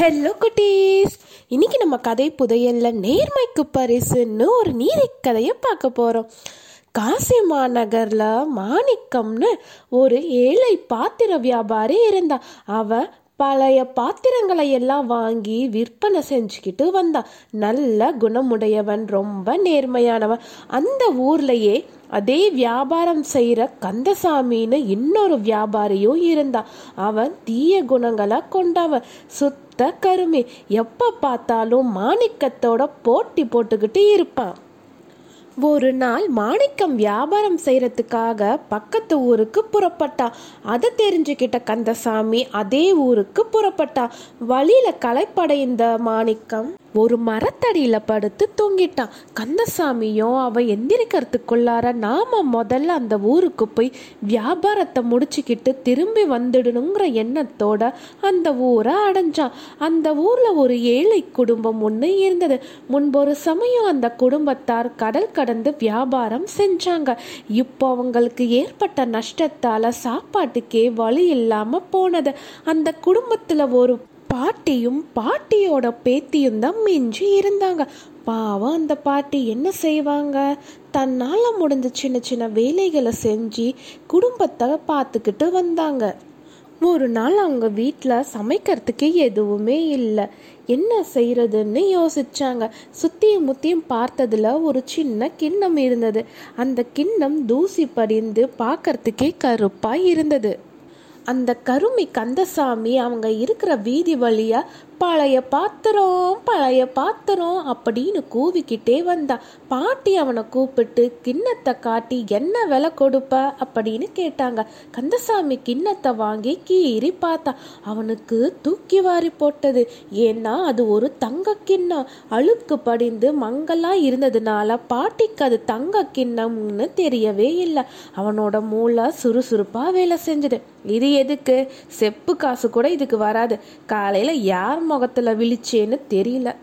Hello குட்டீஸ். இன்னைக்கு நம்ம கதை புதையல்ல நேர்மைக்கு பரிசுன்னு ஒரு நீதி கதையை பார்க்க போறோம். காசி மாநகரில் மாணிக்கம்னு ஒரு ஏழை பாத்திர வியாபாரி இருந்தா அவ பழைய பாத்திரங்களை எல்லாம் வாங்கி விற்பனை செஞ்சுக்கிட்டு வந்தான் நல்ல குணமுடையவன் ரொம்ப நேர்மையானவன். அந்த ஊர்லயே அதே வியாபாரம் செய்கிற கந்தசாமின்னு இன்னொரு வியாபாரியும் இருந்தான் அவன் தீய குணங்களை கொண்டவன். சுத்த கருமி எப்போ பார்த்தாலும் மாணிக்கத்தோட போட்டி போட்டுக்கிட்டு இருப்பான். ஒரு நாள் மாணிக்கம் வியாபாரம் செய்யறதுக்காக பக்கத்து ஊருக்கு புறப்பட்டான் அதை தெரிஞ்சுக்கிட்ட கந்தசாமி அதே ஊருக்கு புறப்பட்டான் வழியில களைப்படைந்த மாணிக்கம் ஒரு மரத்தடியில் படுத்து தூங்கிட்டான். கந்தசாமியும் அவன் எந்திரிக்கிறதுக்குள்ளார நாம முதல்ல அந்த ஊருக்கு போய் வியாபாரத்தை முடிச்சுக்கிட்டு திரும்பி வந்துடணுங்கிற எண்ணத்தோட அந்த ஊரை அடைஞ்சான். அந்த ஊரில் ஒரு ஏழை குடும்பம் ஒன்று இருந்தது. முன்பொரு சமயம் அந்த குடும்பத்தார் கடல் கடந்து வியாபாரம் செஞ்சாங்க. இப்போ அவங்களுக்கு ஏற்பட்ட நஷ்டத்தால் சாப்பாட்டுக்கே வழி இல்லாமல் போனது. அந்த குடும்பத்தில் ஒரு பாட்டியும் பாட்டியோட பேத்தியும் தான் மிஞ்சி இருந்தாங்க. பாவம் அந்த பாட்டி என்ன செய்வாங்க? தன்னால் முடிஞ்ச சின்ன சின்ன வேலைகளை செஞ்சு குடும்பத்தை பார்த்துக்கிட்டு வந்தாங்க. ஒரு நாள் அவங்க வீட்டில் சமைக்கிறதுக்கு எதுவுமே இல்லை. என்ன செய்கிறதுன்னு யோசிச்சாங்க. சுற்றியும் முத்தியும் பார்த்ததுல ஒரு சின்ன கிண்ணம் இருந்தது. அந்த கிண்ணம் தூசி படிந்து பார்க்கறதுக்கே கருப்பாக இருந்தது. அந்த கருமி கந்தசாமி அவங்க இருக்கிற வீதி வழியா பழைய பாத்திரம் பழைய பாத்திரம் அப்படின்னு கூவிக்கிட்டே வந்தான் பாட்டி அவனை கூப்பிட்டு கிண்ணத்தை காட்டி என்ன விலை கொடுப்ப? அப்படின்னு கேட்டாங்க. கந்தசாமி கிண்ணத்தை வாங்கி கீறி பார்த்தான் அவனுக்கு தூக்கி வாரி போட்டது. ஏன்னா அது ஒரு தங்க கிண்ணம். அழுக்கு படிந்து மங்கலா இருந்ததுனால பாட்டிக்கு அது தங்க கிண்ணம்னு தெரியவே இல்லை. அவனோட மூளை சுறுசுறுப்பா வேலை செஞ்சுது. இது எதுக்கு? செப்பு காசு கூட இதுக்கு வராது. காலையில் யார் முகத்தில் விழிச்சேன்னு தெரியல.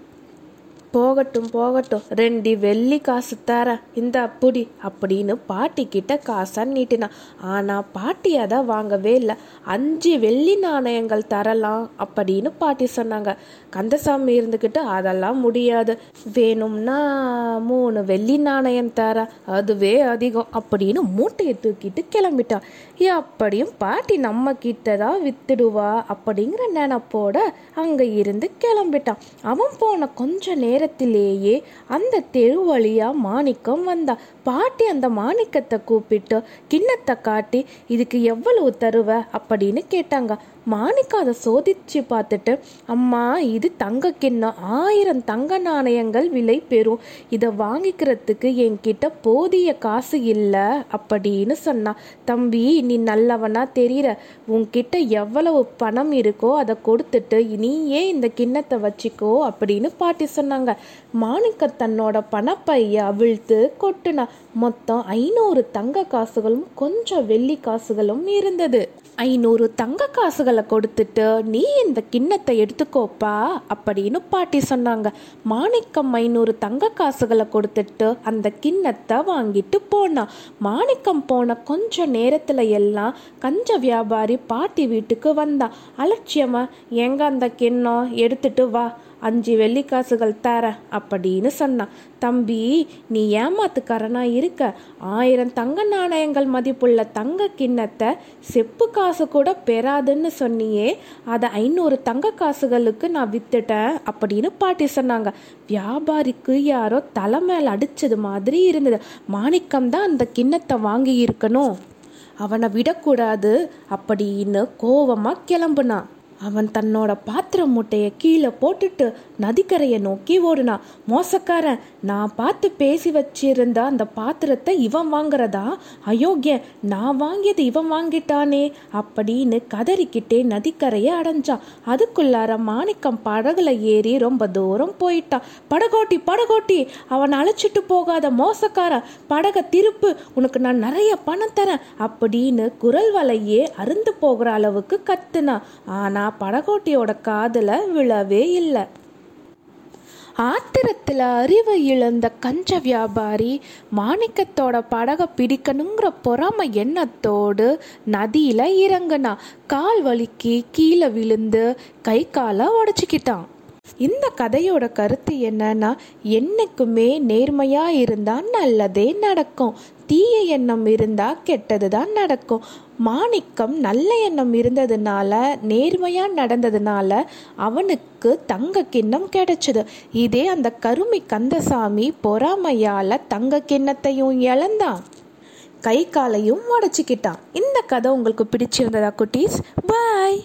போகட்டும் போகட்டும். ரெண்டு வெள்ளி காசு தர. இந்த அப்படி அப்படின்னு பாட்டி கிட்ட காசை நீட்டினான் ஆனா பாட்டி அதை வாங்கவே இல்லை. அஞ்சு வெள்ளி நாணயங்கள் தரலாம் அப்படின்னு பாட்டி சொன்னாங்க. கந்தசாமி இருந்துக்கிட்டு அதெல்லாம் முடியாது. வேணும்னா மூணு வெள்ளி நாணயம் தர. அதுவே அதிகம் அப்படின்னு மூட்டையை தூக்கிட்டு கிளம்பிட்டான் அப்படியும் பாட்டி நம்ம கிட்ட தான் வித்துடுவா அப்படிங்கிற நினப்போட அங்க இருந்து கிளம்பிட்டான் அவன் போன கொஞ்ச நேரத்திலேயே அந்த தெரு வழியா மாணிக்கம் வந்தா. பாட்டி அந்த மாணிக்கத்தை கூப்பிட்டு கிண்ணத்தை காட்டி இதுக்கு எவ்வளவு தருவ? அப்படின்னு கேட்டாங்க. மாணிக்கம் அதை சோதிச்சு பார்த்துட்டு அம்மா இது தங்க கிண்ணம் ஆயிரம் தங்க நாணயங்கள் விலை பெறும். இதை வாங்கிக்கிறதுக்கு என்கிட்ட போதிய காசு இல்லை அப்படின்னு சொன்னான் தம்பி நீ நல்லவனா தெரியற. உன்கிட்ட எவ்வளவு பணம் இருக்கோ அதை கொடுத்துட்டு நீ ஏன் இந்த கிண்ணத்தை வச்சுக்கோ அப்படின்னு பாட்டி சொன்னாங்க. மாணிக்க தன்னோட பணப்பைய அவிழ்த்து கொட்டுனா மொத்தம் ஐநூறு தங்க காசுகளும் கொஞ்சம் வெள்ளி காசுகளும் இருந்தது. ஐநூறு தங்க காசுகள் கொடுத்துட்டு நீ இந்த கிண்ணத்தை எடுத்துக்கோப்பா அப்படின்னு பாட்டி சொன்னாங்க. மாணிக்கம் ஐநூறு தங்க காசுகளை கொடுத்துட்டு அந்த கிண்ணத்தை வாங்கிட்டு போனான் மாணிக்கம் போன கொஞ்ச நேரத்துல எல்லாம் கஞ்ச வியாபாரி பாட்டி வீட்டுக்கு வந்தான் அலட்சியமா எங்க அந்த கிண்ணம் எடுத்துட்டு வா. அஞ்சு வெள்ளிக்காசுகள் தர அப்படின்னு சொன்னான் தம்பி நீ ஏமாத்துக்காரனா இருக்க. ஆயிரம் தங்க நாணயங்கள் மதிப்புள்ள தங்க கிண்ணத்தை செப்பு காசு கூட பெறாதுன்னு சொன்னியே அதை ஐநூறு தங்க காசுகளுக்கு நான் வித்துட்டேன் அப்படின்னு பாட்டி சொன்னாங்க. வியாபாரிக்கு யாரோ தலை மேல அடிச்சது மாதிரி இருந்தது. மாணிக்கம் தான் அந்த கிண்ணத்தை வாங்கி இருக்கணும். அவனை விடக்கூடாது அப்படின்னு கோவமா கிளம்புனான் அவன் தன்னோட பாத்திர மூட்டையை கீழே போட்டுட்டு நதிக்கரையை நோக்கி ஓடுனான் மோசக்காரன் நான் பார்த்து பேசி வச்சிருந்த அந்த பாத்திரத்தை இவன் வாங்குறதா? அயோக்கியன் நான் வாங்கியது இவன் வாங்கிட்டானே அப்படின்னு கதறிக்கிட்டே நதிக்கரையை அடைஞ்சான் அதுக்குள்ளார மாணிக்கம் படகுல ஏறி ரொம்ப தூரம் போயிட்டான் படகோட்டி படகோட்டி அவன் அழைச்சிட்டு போகாத மோசக்காரன் படக திருப்பு உனக்கு நான் நிறைய பணம் தரேன் அப்படின்னு குரல் வலையே அருந்து போகிற அளவுக்கு கத்துனான் ஆனால் படகோட்டியோட காதில் விழவே இல்லை. ஆத்திரத்தில் அறிவை இழந்த கஞ்ச வியாபாரி மாணிக்கத்தோட படகை பிடிக்கணுங்கிற பொறாமை எண்ணத்தோடு நதியில் இறங்குனா கால் வலிக்கு கீழே விழுந்து கை காலை உடச்சிக்கிட்டான். இந்த கதையோட கருத்து என்னன்னா என்னைக்குமே நேர்மையாக இருந்தால் நல்லதே நடக்கும். தீய எண்ணம் இருந்தால் கெட்டது தான் நடக்கும். மாணிக்கம் நல்ல எண்ணம் இருந்ததுனால நேர்மையாக நடந்ததுனால அவனுக்கு தங்க கிண்ணம் கிடைச்சது. இதே அந்த கருமி கந்தசாமி பொறாமையால் தங்க கிண்ணத்தையும் இழந்தான். கை காலையும் உடச்சிக்கிட்டான். இந்த கதை உங்களுக்கு பிடிச்சிருந்ததா குட்டீஸ்? பாய்.